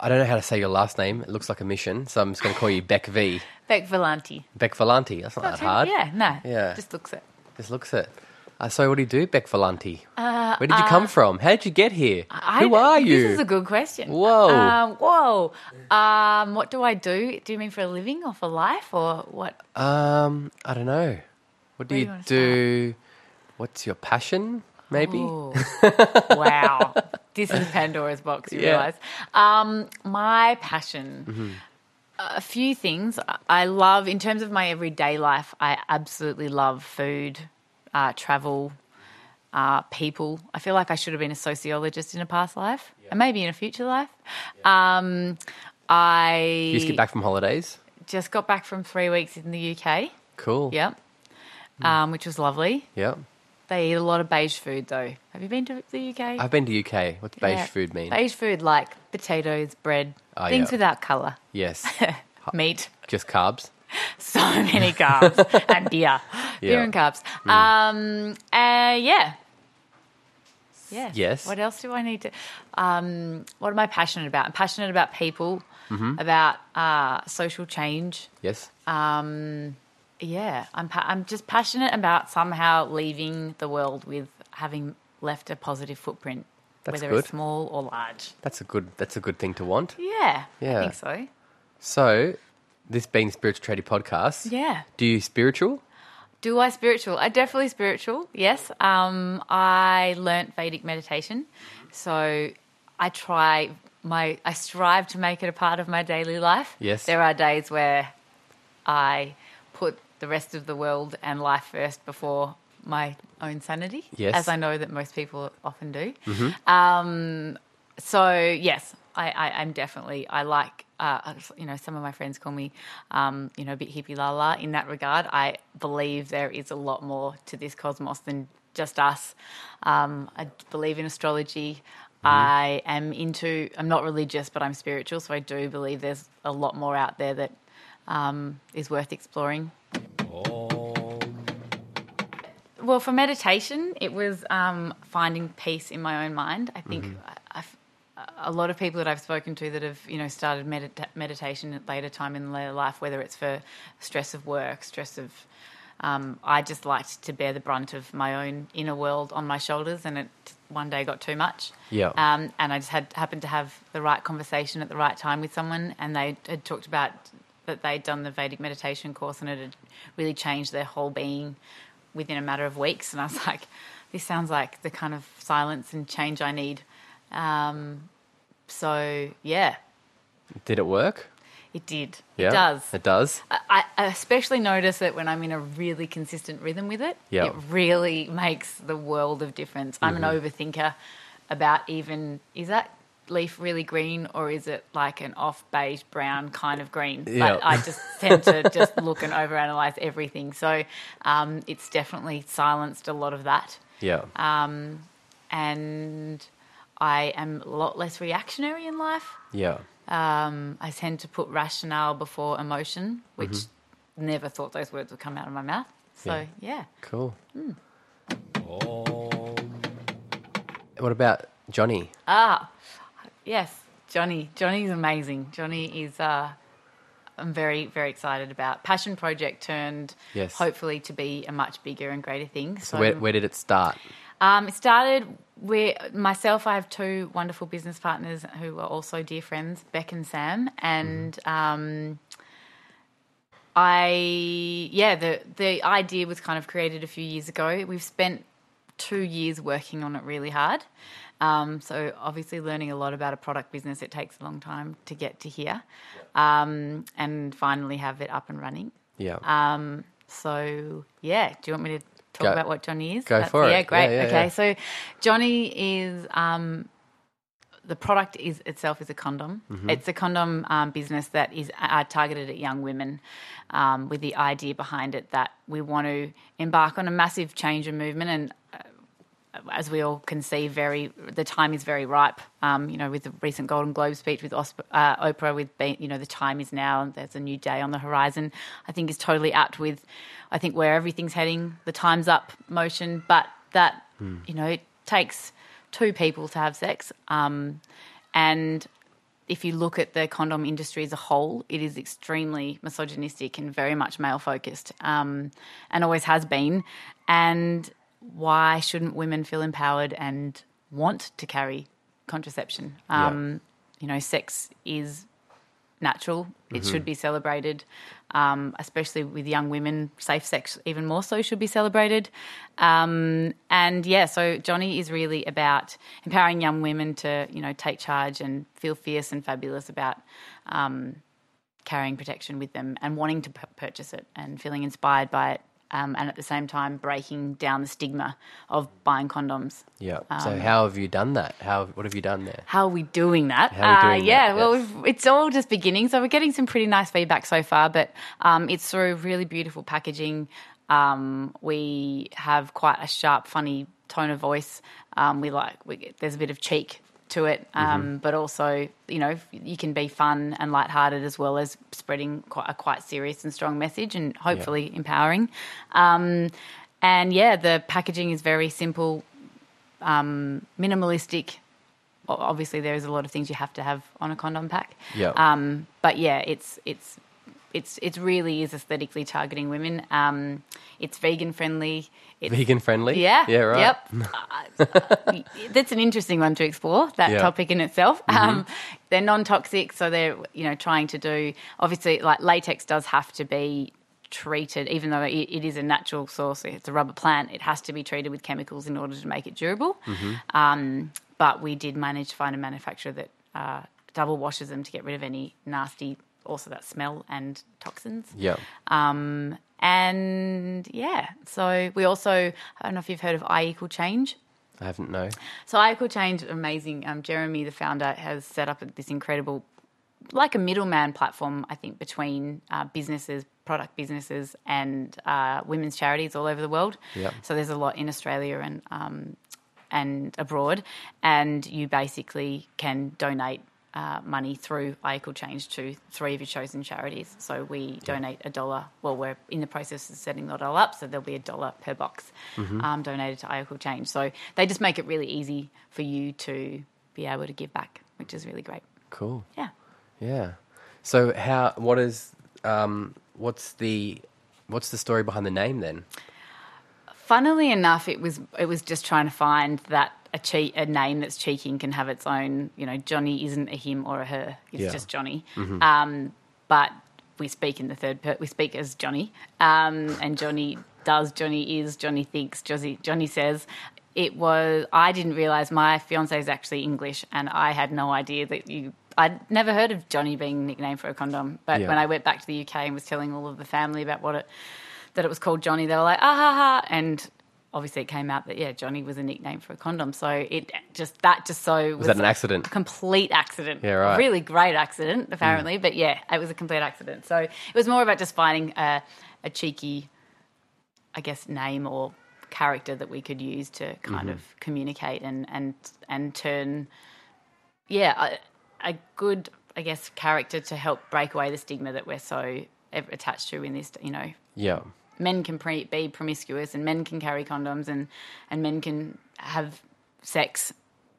I don't know how to say your last name. It looks like a mission, so I'm just going to call you Beck V. Beck Volanti. Beck Volanti. That's not that hard. Yeah, no. Yeah. Just looks it. Just looks it. Uh, so, what do you do, Beck Volanti? Where did you come from? How did you get here? I- Who are you? This is a good question. Whoa. Um, whoa. Um, what do I do? Do you mean for a living or for life or what? Um, I don't know. What do Where do you you do? What's your passion? Maybe. Wow. This is Pandora's box, you Yeah. realise. Um, my passion. Mm-hmm. A few things. I love, in terms of my everyday life, I absolutely love food, uh, travel, uh, people. I feel like I should have been a sociologist in a past life and maybe in a future life. Um, I You just get back from holidays. just got back from three weeks in the UK. Cool. Yep. Hmm. Um, which was lovely. Yep. They eat a lot of beige food, though. Have you been to the UK? I've been to UK. What's beige Yeah. food mean? Beige food like potatoes, bread, Oh, things yeah. without colour, Yes. meat, Just carbs. so many carbs, and beer, beer Yeah. And carbs. Um, uh, yeah. Yeah. Yes. What else do I need to? Um, what am I passionate about? I'm passionate about people, Mm-hmm. about uh, social change. Yes. Um, yeah, I'm pa- I'm just passionate about somehow leaving the world with having left a positive footprint, That's whether good. it's small or large. That's a good. That's a good thing to want. Yeah, Yeah. I think so. So, this being spiritual tradie podcast. Yeah. Do you spiritual? Do I spiritual? I definitely spiritual. Yes. Um, I learnt Vedic meditation, so I try my I strive to make it a part of my daily life. Yes. There are days where I the rest of the world and life first before my own sanity. Yes. As I know that most people often do. Um, so yes, I, I, I'm definitely I like uh, you know some of my friends call me um, you know a bit hippie la la. In that regard, I believe there is a lot more to this cosmos than just us. Um, I believe in astrology. I am into. I'm not religious, but I'm spiritual, so I do believe there's a lot more out there that um, is worth exploring. Well, for meditation, it was um, finding peace in my own mind. I think I, I've, a lot of people that I've spoken to that have, you know, started medita- meditation at later time in their life, whether it's for stress of work, stress of, um, I just liked to bear the brunt of my own inner world on my shoulders, and it one day got too much. Yeah. Um, and I just had happened to have the right conversation at the right time with someone, and they had talked about that they'd done the Vedic meditation course, and it had really changed their whole being within a matter of weeks. And I was like, this sounds like the kind of silence and change I need. Um, so yeah, Did it work? it did. Yeah. It does. It does. I, I especially notice it when I'm in a really consistent rhythm with it. Yeah. It really makes the world of difference. I'm Mm-hmm. an overthinker about even is that leaf really green or is it like an off beige brown kind of green? Yeah. But I just tend to just look and overanalyze everything. So um, it's definitely silenced a lot of that. Yeah. Um, and I am a lot less reactionary in life. yeah. Um, I tend to put rationale before emotion, which Mm-hmm. never thought those words would come out of my mouth. So yeah, Cool. Hmm. What about Johnny? ah, yes, Johnny. Johnny's amazing. Johnny is. Uh, I'm very very excited about passion project turned. Yes. Hopefully to be a much bigger and greater thing. So Where, where did it start? Um, it started with myself. I have two wonderful business partners who are also dear friends, Beck and Sam, and um, I yeah the the idea was kind of created a few years ago. We've spent two years working on it really hard. Um, so obviously learning a lot about a product business, it takes a long time to get to here, um, and finally have it up and running. Yeah. Um, so yeah, do you want me to talk Go- about what Johnny is? go for it. Yeah, great. Yeah, yeah, okay, yeah. so Johnny is um, the product is itself is a condom. Mm-hmm. It's a condom um, business that is uh, targeted at young women, um, with the idea behind it that we want to embark on a massive change and movement and. As we all can see, very the time is very ripe. Um, you know, with the recent Golden Globe speech with Osp- uh, Oprah, with being, you know the time is now, and there's a new day on the horizon. I think is totally apt with, I think where everything's heading, the times up motion. But that you know it takes two people to have sex, um, and if you look at the condom industry as a whole, it is extremely misogynistic and very much male focused, um, and always has been. And why shouldn't women feel empowered and want to carry contraception? Um, You know, sex is natural. It should be celebrated, um, especially with young women. Safe sex, even more so, should be celebrated. Um, and yeah, so Johnny is really about empowering young women to, you know, take charge and feel fierce and fabulous about um, carrying protection with them and wanting to p- purchase it and feeling inspired by it. Um, and at the same time, breaking down the stigma of buying condoms. Yeah. Um, so how have you done that? How what have you done there? How are we doing that? How are we doing uh, yeah, that? well, it's all just beginning. So we're getting some pretty nice feedback so far, but um, it's through really beautiful packaging. Um, we have quite a sharp, funny tone of voice. Um, we like we, there's a bit of cheek to it, um, Mm-hmm. but also you know you can be fun and lighthearted as well as spreading quite a quite serious and strong message and hopefully empowering. Um, and yeah, the packaging is very simple, um, minimalistic. Obviously, there is a lot of things you have to have on a condom pack. Yeah. Um, but yeah, it's it's it's it really is aesthetically targeting women. Um, it's vegan friendly. It's, Vegan friendly? yeah. Yeah, right. Yep. Uh, that's an interesting one to explore. That Yeah. Mm-hmm. topic in itself. Um, they're non-toxic, so they're you know trying to do obviously like latex does have to be treated, even though it, it is a natural source. It's a rubber plant. It has to be treated with chemicals in order to make it durable. Mm-hmm. Um, but we did manage to find a manufacturer that uh, double washes them to get rid of any nasty, also that smell and toxins. Yeah. Um, and yeah, so we also, I don't know if you've heard of I equal change. I haven't no. So I equal change, amazing. Um, Jeremy, the founder, has set up this incredible, like a middleman platform, I think, between uh, businesses, product businesses, and uh, women's charities all over the world. Yep. So there's a lot in Australia and um, and abroad, and you basically can donate. Uh, money through I Change to three of your chosen charities. So we donate a dollar. Well, we're in the process of setting that all up, so there'll be a dollar per box um, donated to I Change. So they just make it really easy for you to be able to give back, which is really great. Cool. Yeah. Yeah. So how what is um what's the what's the story behind the name then? Funnily enough, it was it was just trying to find that a che- a name that's cheeky can have its own. You know, Johnny isn't a him or a her; it's Yeah. just Johnny. Um, but we speak in the third per- we speak as Johnny, um, and Johnny does, Johnny is, Johnny thinks, Johnny Johnny says. It was. I didn't realize my fiance is actually English, and I had no idea that you. I'd never heard of Johnny being nicknamed for a condom, but Yeah. when I went back to the UK and was telling all of the family about what it that it was called Johnny, they were like, ah ha ha. And obviously it came out that, yeah, Johnny was a nickname for a condom. So it just, that just so was, Was that an accident? a complete accident. Yeah, right. A really great accident, mm. apparently. But yeah, it was a complete accident. So it was more about just finding a, a cheeky, I guess, name or character that we could use to kind mm-hmm. of communicate and, and, and turn, yeah, a, a good, I guess, character to help break away the stigma that we're so attached to in this, you know, Yeah. Men can pre- be promiscuous and men can carry condoms and, and men can have sex,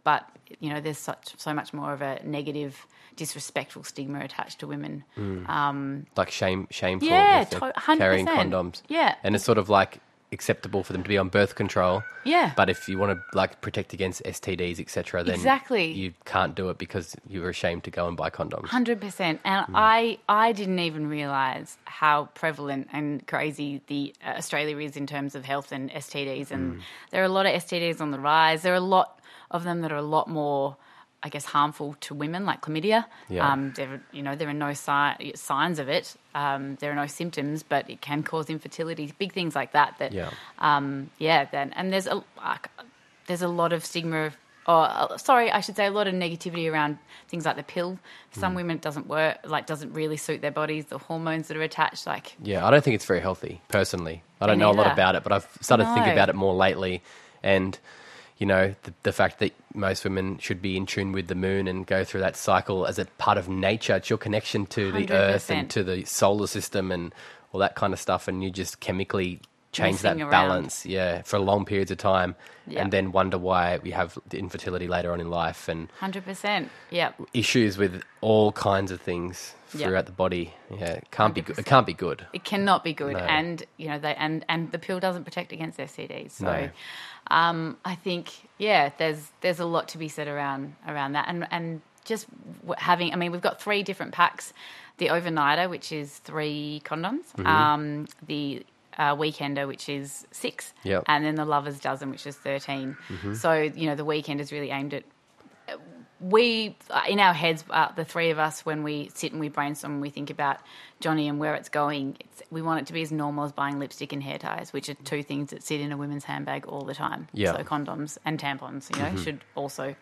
but you know there's such so much more of a negative, disrespectful stigma attached to women. Um, Like shame shameful Yeah, to- 100%. carrying condoms. Yeah. And it's sort of like acceptable for them to be on birth control. Yeah. But if you want to like protect against STDs, etc., then Exactly. you can't do it because you were ashamed to go and buy condoms. Hundred percent, and I I didn't even realize how prevalent and crazy the uh, Australia is in terms of health and STDs, and there are a lot of STDs on the rise. There are a lot of them that are a lot more, I guess, harmful to women, like chlamydia. Yeah. Um, there, you know, there are no si- signs of it. Um, there are no symptoms, but it can cause infertility. Big things like that. That Yeah. um, yeah, then and there's a like, there's a lot of stigma. Or uh, sorry, I should say a lot of negativity around things like the pill. Some women it doesn't work, like doesn't really suit their bodies. The hormones that are attached, like Yeah, I don't think it's very healthy, personally. I don't know a lot about it, but I've started to think about it more lately. And, you know, the, the fact that most women should be in tune with the moon and go through that cycle as a part of nature. It's your connection to the earth and to the solar system and all that kind of stuff. And you just chemically change that Messing around. balance, yeah, for long periods of time, Yeah. and then wonder why we have infertility later on in life and Hundred percent. Yep. issues with all kinds of things Yeah. throughout the body. Yeah, it can't be good. It can't be good. It cannot be good, No. and you know they and and the pill doesn't protect against STDs. So, No. um, I think yeah, there's there's a lot to be said around around that, and and just having. I mean, we've got three different packs: the overnighter, which is three condoms, Mm-hmm. um, the uh, weekender, which is six, Yep. and then the lovers dozen, which is 13 Mm-hmm. So you know the weekend is really aimed at we uh, in our heads uh, the three of us when we sit and we brainstorm and we think about johnny and where it's going it's, we want it to be as normal as buying lipstick and hair ties which are two things that sit in a women's handbag all the time Yeah. so condoms and tampons you know should also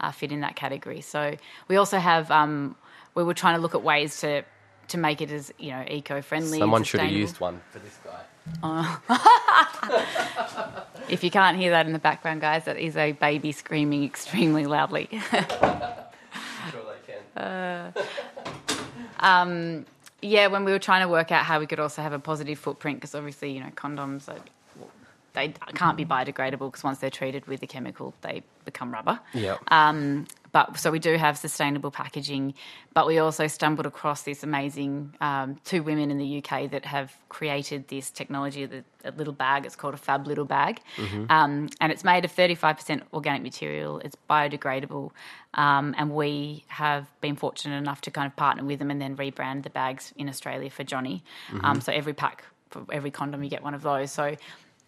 uh, fit in that category so we also have um, we were trying to look at ways to to make it as you know eco-friendly Someone should have used one for this guy. Uh, if you can't hear that in the background guys that is a baby screaming extremely loudly Sure they can. Uh, um, yeah, when we were trying to work out how we could also have a positive footprint, because obviously, you know, condoms are, they can't be biodegradable because once they're treated with the chemical, they become rubber. yeah. Um, but so we do have sustainable packaging, but we also stumbled across this amazing um, two women in the UK that have created this technology, the, a little bag. It's called a Fab Little Bag, um, and it's made of thirty five percent organic material. It's biodegradable, um, and we have been fortunate enough to kind of partner with them and then rebrand the bags in Australia for Johnny. Um, so every pack for every condom, you get one of those. So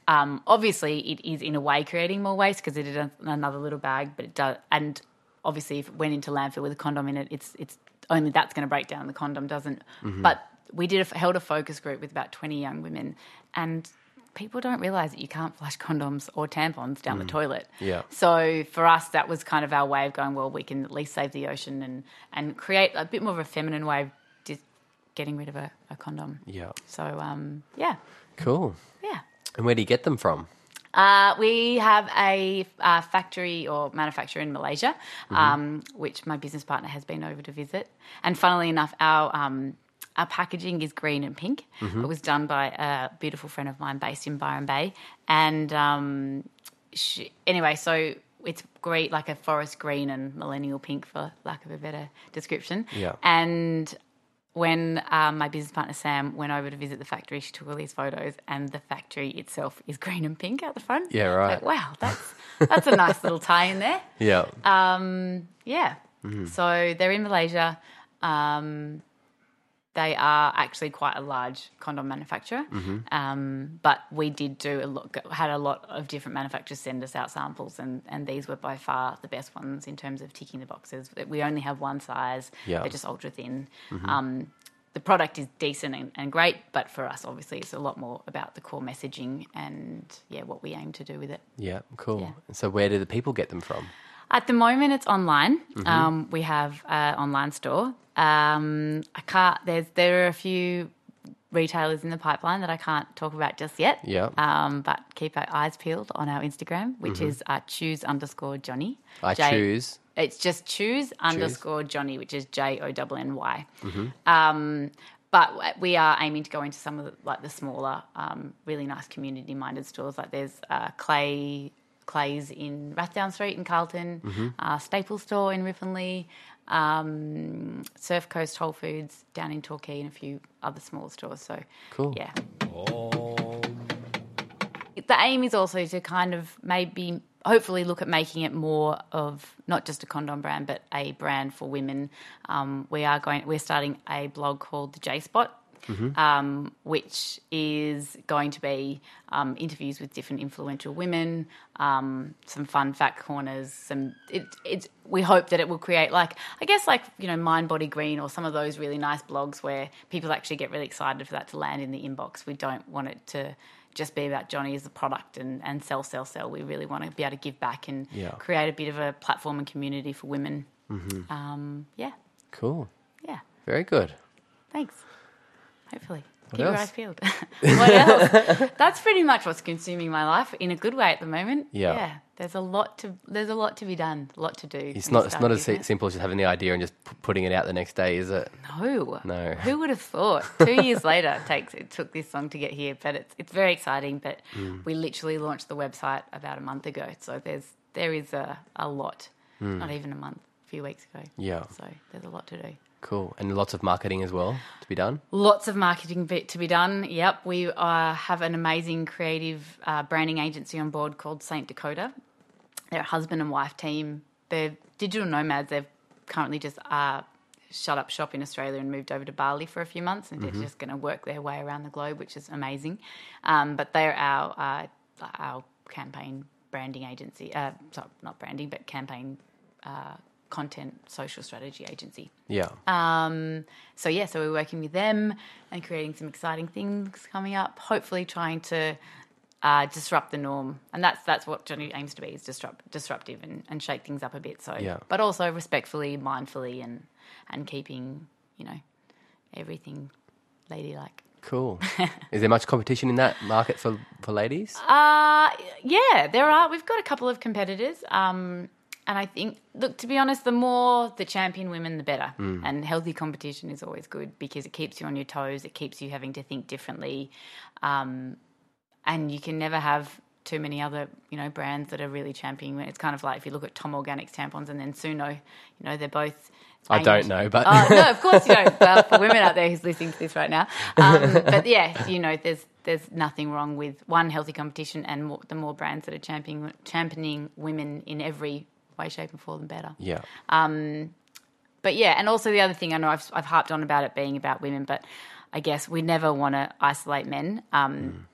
um, obviously, it is in a way creating more waste because it is another little bag, but it does. And obviously, if it went into landfill with a condom in it, it's it's only that's going to break down. The condom doesn't. But we did a, held a focus group with about twenty young women, and people don't realize that you can't flush condoms or tampons down the toilet. Yeah. So for us, that was kind of our way of going. Well, we can at least save the ocean and and create a bit more of a feminine way of just getting rid of a, a condom. Yeah. So um, yeah, Cool. yeah. And where do you get them from? Uh, we have a uh, factory or manufacturer in Malaysia, um, which my business partner has been over to visit. And funnily enough, our um, our packaging is green and pink. It was done by a beautiful friend of mine based in Byron Bay. And um, she, anyway, so it's great, like a forest green and millennial pink, for lack of a better description. Yeah. And when um, my business partner Sam went over to visit the factory, she took all these photos, and the factory itself is green and pink out the front. Yeah, right. Like, wow, that's that's a nice little tie in there. Yeah. Um, yeah. Mm-hmm. So they're in Malaysia. Um, they are actually quite a large condom manufacturer, Mm-hmm. um, but we did do a lot, had a lot of different manufacturers send us out samples, and, and these were by far the best ones in terms of ticking the boxes. We only have one size; Yeah. Mm-hmm. they're just ultra thin. Um, the product is decent and, and great, but for us, obviously, it's a lot more about the core messaging and yeah, what we aim to do with it. yeah. Cool. Yeah. So where do the people get them from? At the moment, it's online. Mm-hmm. Um, we have an online store. Um, I can't. There's there are a few retailers in the pipeline that I can't talk about just yet. Yeah. Um, but keep our eyes peeled on our Instagram, which is uh, choose underscore Johnny. Mm-hmm. I J- choose. It's just choose underscore Johnny, which is J O N N Y. Mm-hmm. Um, but we are aiming to go into some of the, like the smaller, um, really nice community-minded stores. Like there's uh, Clay Clay's in Rathdown Street in Carlton, Mm-hmm. uh, Staples Store in Ripponlea, um, Surf Coast Whole Foods down in Torquay, and a few other smaller stores. So Cool. yeah. The aim is also to kind of maybe, hopefully, look at making it more of not just a condom brand, but a brand for women. Um, we are going. We're starting a blog called the J Spot. Um, which is going to be um, interviews with different influential women, um, some fun fact corners. Some it, it's we hope that it will create like I guess like you know Mind Body Green or some of those really nice blogs where people actually get really excited for that to land in the inbox. We don't want it to just be about Johnny as a product and, and sell, sell, sell. We really want to be able to give back and Yeah. create a bit of a platform and community for women. Um, yeah, Cool. yeah. Very good. Thanks. Hopefully. What Keep your eyes peeled. what else? That's pretty much what's consuming my life in a good way at the moment. Yeah. Yeah. There's a lot to there's a lot to be done, a lot to do. It's not. It's not as business. simple as just having the idea and just p- putting it out the next day, is it? No. No. Who would have thought? Two years later it takes it took this long to get here, but it's it's very exciting. But Mm. we literally launched the website about a month ago. So there's there is a, a lot. Not even a month, a few weeks ago. Mm. Yeah. So there's a lot to do. Cool. And lots of marketing as well to be done. Lots of marketing bit to be done. Yep, we uh, have an amazing creative uh, branding agency on board called Saint Dakota. They're a husband and wife team. They're digital nomads. They've currently just uh, shut up shop in Australia and moved over to Bali for a few months, and they're just going to work their way around the globe, which is amazing. Um, but they're our uh, our campaign branding agency. Uh, sorry, not branding, but campaign uh, content social strategy agency. Yeah. Um, so yeah, so we're working with them and creating some exciting things coming up. Hopefully, trying to uh, disrupt the norm, and that's that's what Johnny aims to be: is disrupt, disruptive and, and shake things up a bit. So, Yeah. but also respectfully, mindfully, and and keeping you know everything ladylike. Cool. is there much competition in that market for for ladies? Uh yeah, there are. We've got a couple of competitors. Um, and I think, look, to be honest, the more the champion women, the better. And healthy competition is always good because it keeps you on your toes. It keeps you having to think differently. Um, and you can never have too many other, you know, brands that are really championing. It's kind of like if you look at Tom Organics tampons and then Suno, you know, they're both. I don't know, but Oh, no, of course you don't. Well, for women out there who's listening to this right now. Um, but yeah, you know, there's there's nothing wrong with one healthy competition and more, the more brands that are championing championing women in every way, shape, and form, the better. yeah. But yeah, and also the other thing I know I've I've harped on about it being about women, but I guess we never want to isolate men. Um,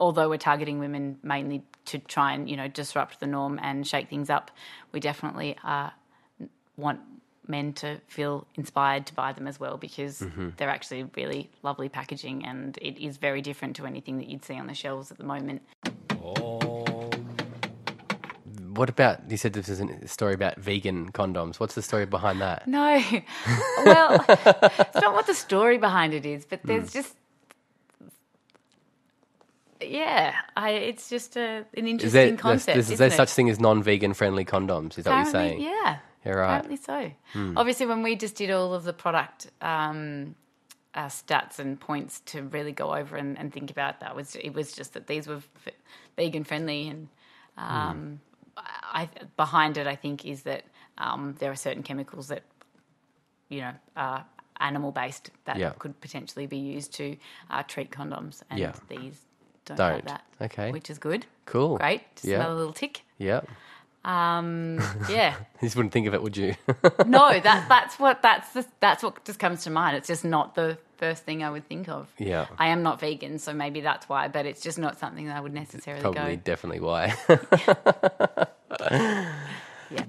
Although we're targeting women mainly to try and you know disrupt the norm and shake things up, we definitely uh, want men to feel inspired to buy them as well because they're actually really lovely packaging and it is very different to anything that you'd see on the shelves at the moment. What about you said this is a story about vegan condoms? What's the story behind that? No. well, it's not what the story behind it is, but there's just. Yeah, I, it's just a, an interesting Is there, concept. there's, isn't there's it? such thing as non-vegan friendly condoms? Is that what you're saying? Yeah. Yeah, right. Apparently so. Obviously, when we just did all of the product um, uh, stats and points to really go over and, and think about that, was it was just that these were f- vegan friendly, and um, I, behind it, I think, is that um, there are certain chemicals that you know are animal based that Yeah. could potentially be used to uh, treat condoms, and Yeah. these don't, have Don't. that. Okay. which is good. Cool. Great, just Yeah. another little tick. Yeah. Um, yeah. You just wouldn't think of it, would you? no, that that's what that's the, that's what just comes to mind. It's just not the first thing I would think of. Yeah. I am not vegan, so maybe that's why. But it's just not something that I would necessarily Probably, go. definitely why. Yeah.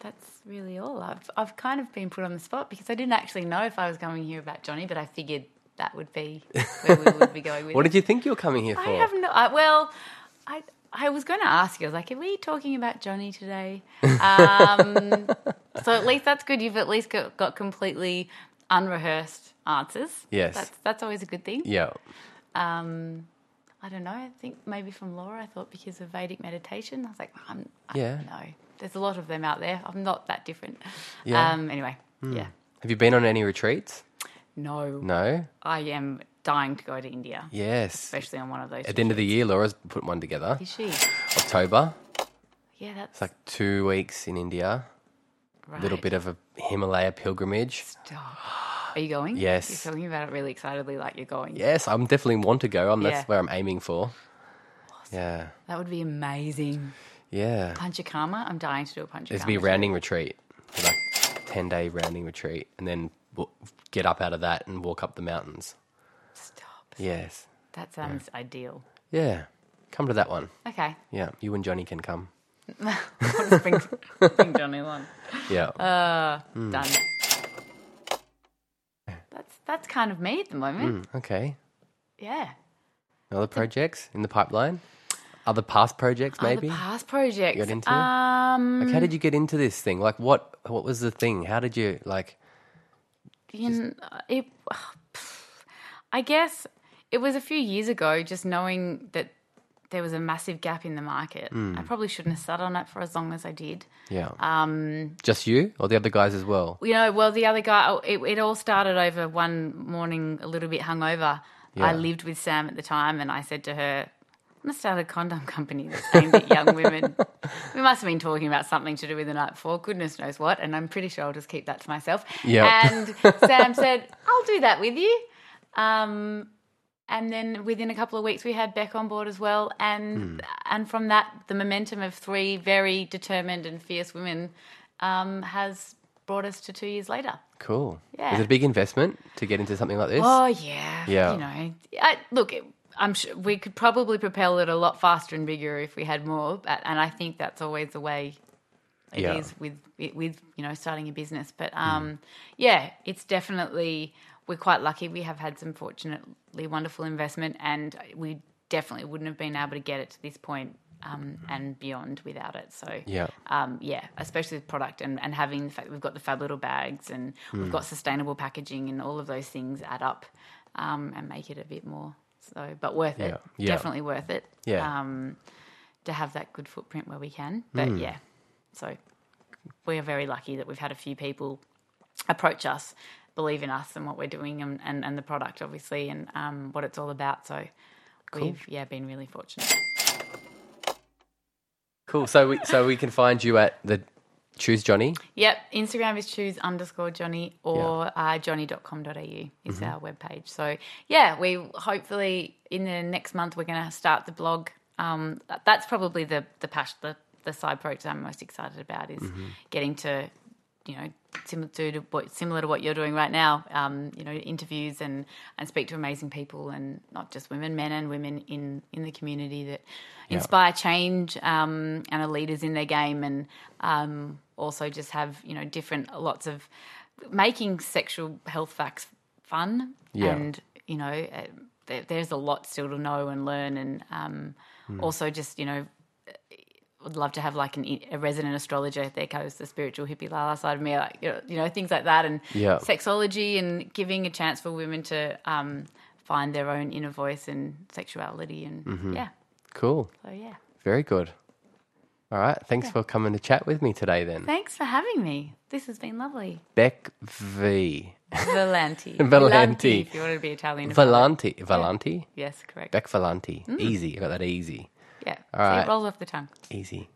That's really all. I've I've kind of been put on the spot because I didn't actually know if I was coming here about Johnny, but I figured that would be where we would be going with. what it. did you think you were coming here for? I have no. I, well, I I was going to ask you. I was like, "Are we talking about Johnny today?" Um, so at least that's good. You've at least got, got completely unrehearsed answers. Yes. that's that's always a good thing. yeah. Um, I don't know. I think maybe from Laura, I thought because of Vedic meditation. I was like, I'm, I Yeah. don't know. There's a lot of them out there. I'm not that different. Yeah. Um, anyway, yeah. Have you been on any retreats? No, No. I am dying to go to India, Yes. especially on one of those. At the end of the year, Laura's put one together. Is she? October. Yeah, that's It's like two weeks in India. right. A little bit of a Himalaya pilgrimage. Stop. Are you going? Yes. You're talking about it really excitedly, like you're going. Yes, I'm definitely want to go. Um, that's Yeah. where I'm aiming for. Yeah. That would be amazing. Yeah. Panchakarma. I'm dying to do a panchakarma. There's be a rounding retreat, like ten day rounding retreat, and then we'll get up out of that and walk up the mountains. Stop. Yes. That sounds ideal. Yeah. Come to that one. Okay. Yeah. You and Johnny can come. bring, bring Johnny along. Yeah. Uh, Hmm. Done. That's that's kind of me at the moment. Mm, okay. Yeah. Other projects in the pipeline? Other past projects, maybe? Other past projects. got into? Um, Like, how did you get into this thing? Like, what what was the thing? How did you like? you it, I guess it was a few years ago, just knowing that there was a massive gap in the market. Hmm. I probably shouldn't have sat on it for as long as I did. Yeah. Um, Just you or the other guys as well? You know, well, the other guy, oh, it, it all started over one morning, a little bit hungover. Yeah. I lived with Sam at the time, and I said to her, I'm going to start a condom company that's aimed at young women. We must have been talking about something to do with the night before, goodness knows what, and I'm pretty sure I'll just keep that to myself. Yeah. And Sam said, I'll do that with you. Um, and then within a couple of weeks, we had Beck on board as well, and and from that, the momentum of three very determined and fierce women um, has brought us to two years later. Cool. Yeah. Is it a big investment to get into something like this? Oh yeah, Yeah. You know, I, look, it- I'm sure we could probably propel it a lot faster and bigger if we had more, but, and I think that's always the way it is Yeah. with with you know starting a business. But um, yeah, it's definitely we're quite lucky. We have had some fortunately wonderful investment, and we definitely wouldn't have been able to get it to this point um, and beyond without it. So Yeah. um, yeah, especially with product and, and having the fact that we've got the fab little bags and Hmm. we've got sustainable packaging and all of those things add up um, and make it a bit more so, but worth it. Yeah, yeah. Definitely worth it. Yeah. Um, to have that good footprint where we can. But Hmm. yeah, so we are very lucky that we've had a few people approach us, believe in us and what we're doing and, and, and the product, obviously, and um, what it's all about. So we've, yeah, been really fortunate. Cool. So we so we can find you at the Choose Johnny. Yep, Instagram is choose underscore Johnny or uh, johnny.com.au is our webpage. So, yeah, we hopefully in the next month we're going to start the blog. Um, that's probably the the passion, the, the side project I'm most excited about is getting to, you know, similar to what similar to what you're doing right now. Um, you know, interviews and and speak to amazing people and not just women, men and women in in the community that inspire change um, and are leaders in their game and um, also just have you know different lots of making sexual health facts fun Yeah. and you know uh, there, there's a lot still to know and learn and um, also just you know would love to have like an, a resident astrologer. There goes the spiritual hippie Lala side of me, like you know, you know things like that, and Yeah. sexology and giving a chance for women to um, find their own inner voice and sexuality, and yeah, Cool. so yeah. Very good. All right. Thanks for coming to chat with me today then. Thanks for having me. This has been lovely. Beck V. Volanti. Volanti. If you want to be Italian. it. Valanti. Valanti? Yes, correct. Beck Valanti. Easy. I got that easy. Yeah. All See. It rolls off the tongue. Easy.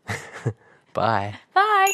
Bye. Bye.